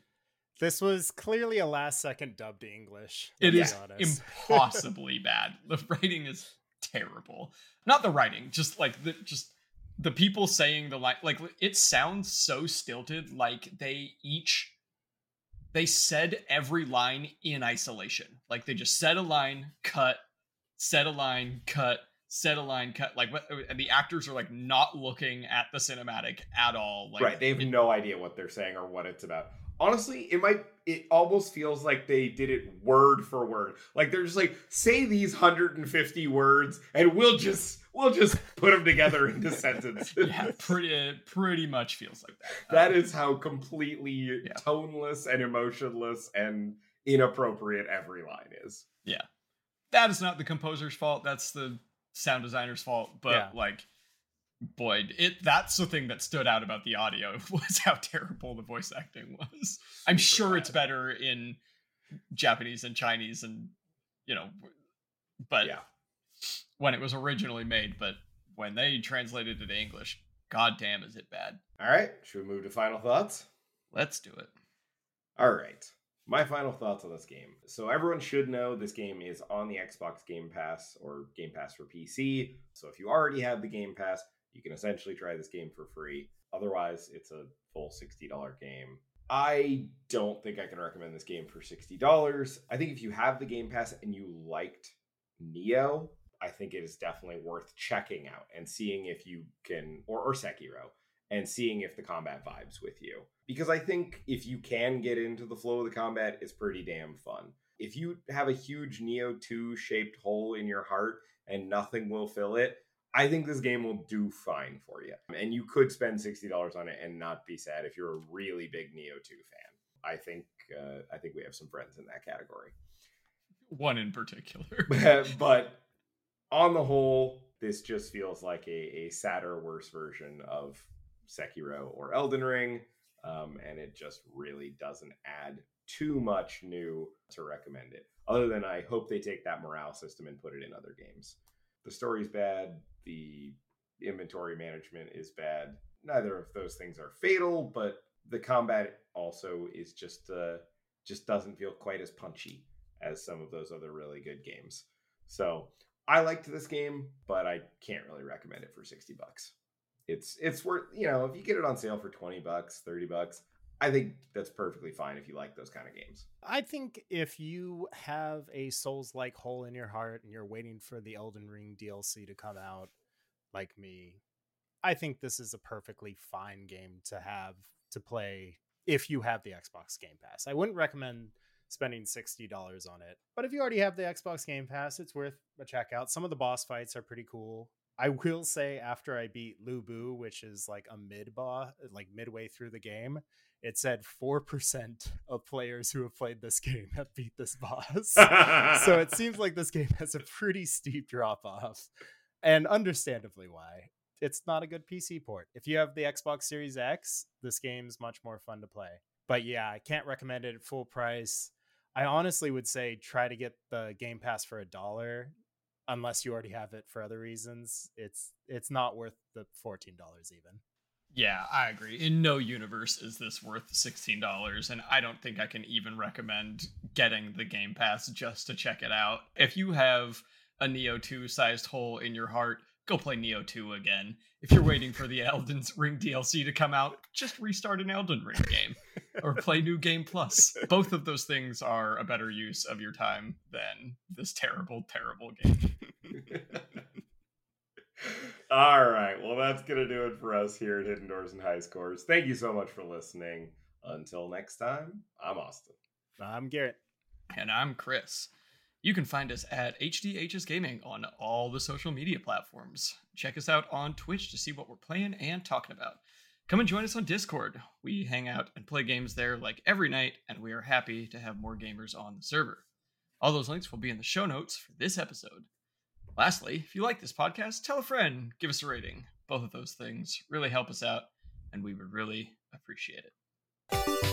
Speaker 3: This was clearly a last second dubbed English.
Speaker 2: It is
Speaker 3: let's
Speaker 2: is
Speaker 3: be honest.
Speaker 2: impossibly bad. The writing is terrible. Not the writing, just like the just the people saying the line. Like it sounds so stilted. Like they each they said every line in isolation. Like they just said a line, cut, said a line, cut, said a line, cut. Like what? And the actors are like not looking at the cinematic at all. Like
Speaker 1: right. They have no idea what they're saying or what it's about. Honestly, it might it almost feels like they did it word for word. Like they're just like, say these 150 words and we'll just we'll just put them together into sentences.
Speaker 2: yeah, pretty pretty much feels like that.
Speaker 1: That
Speaker 2: Um,
Speaker 1: is how completely
Speaker 2: Yeah.
Speaker 1: toneless and emotionless and inappropriate every line is. Yeah.
Speaker 2: That is not the composer's fault. That's the sound designer's fault. But
Speaker 3: Yeah.
Speaker 2: like, boy, it that's the thing that stood out about the audio was how terrible the voice acting was. I'm sure it's better in Japanese and Chinese and you know, but
Speaker 1: Yeah.
Speaker 2: when it was originally made, but when they translated it to English, goddamn, is it bad?
Speaker 1: All right, should we move to final thoughts?
Speaker 2: Let's do it.
Speaker 1: All right. My final thoughts on this game. So everyone should know this game is on the Xbox Game Pass or Game Pass for PC. So if you already have the Game Pass, you can essentially try this game for free. Otherwise, it's a full $60 game. I don't think I can recommend this game for $60. I think if you have the Game Pass and you liked Nioh, I think it is definitely worth checking out and seeing if you can, or, or Sekiro, and seeing if the combat vibes with you. Because I think if you can get into the flow of the combat, it's pretty damn fun. If you have a huge Nioh 2 shaped hole in your heart and nothing will fill it, I think this game will do fine for you. And you could spend $60 on it and not be sad if you're a really big Nioh 2 fan. I think uh, I think we have some friends in that category.
Speaker 2: One in particular.
Speaker 1: but on the whole, this just feels like a, a sadder, worse version of Sekiro or Elden Ring. Um, and it just really doesn't add too much new to recommend it. Other than I hope they take that morale system and put it in other games. The story's bad, the inventory management is bad. Neither of those things are fatal, but the combat also is just uh, just doesn't feel quite as punchy as some of those other really good games. So I liked this game, but I can't really recommend it for 60 bucks. It's it's worth, you know, if you get it on sale for 20 bucks, 30 bucks, I think that's perfectly fine if you like those kind of games.
Speaker 3: I think if you have a Souls like hole in your heart and you're waiting for the Elden Ring DLC to come out, like me, I think this is a perfectly fine game to have to play if you have the Xbox Game Pass. I wouldn't recommend spending $60 on it. But if you already have the Xbox Game Pass, it's worth a check out. Some of the boss fights are pretty cool. I will say after I beat Lu Bu, which is like a mid boss, like midway through the game, it said 4% of players who have played this game have beat this boss. so it seems like this game has a pretty steep drop off. And understandably why. It's not a good PC port. If you have the Xbox Series X, this game's much more fun to play. But yeah, I can't recommend it at full price. I honestly would say try to get the Game Pass for a dollar unless you already have it for other reasons. It's it's not worth the $14 even.
Speaker 2: Yeah, I agree. In no universe is this worth $16, and I don't think I can even recommend getting the Game Pass just to check it out. If you have a Nioh 2 sized hole in your heart, go play Nioh 2 again. If you're waiting for the Elden Ring DLC to come out, just restart an Elden Ring game or play New Game Plus. Both of those things are a better use of your time than this terrible, terrible game.
Speaker 1: All right. Well, that's going to do it for us here at Hidden Doors and High Scores. Thank you so much for listening. Until next time, I'm Austin.
Speaker 3: I'm Garrett.
Speaker 2: And I'm Chris. You can find us at HDHS Gaming on all the social media platforms. Check us out on Twitch to see what we're playing and talking about. Come and join us on Discord. We hang out and play games there like every night, and we are happy to have more gamers on the server. All those links will be in the show notes for this episode. Lastly, if you like this podcast, tell a friend, give us a rating. Both of those things really help us out, and we would really appreciate it.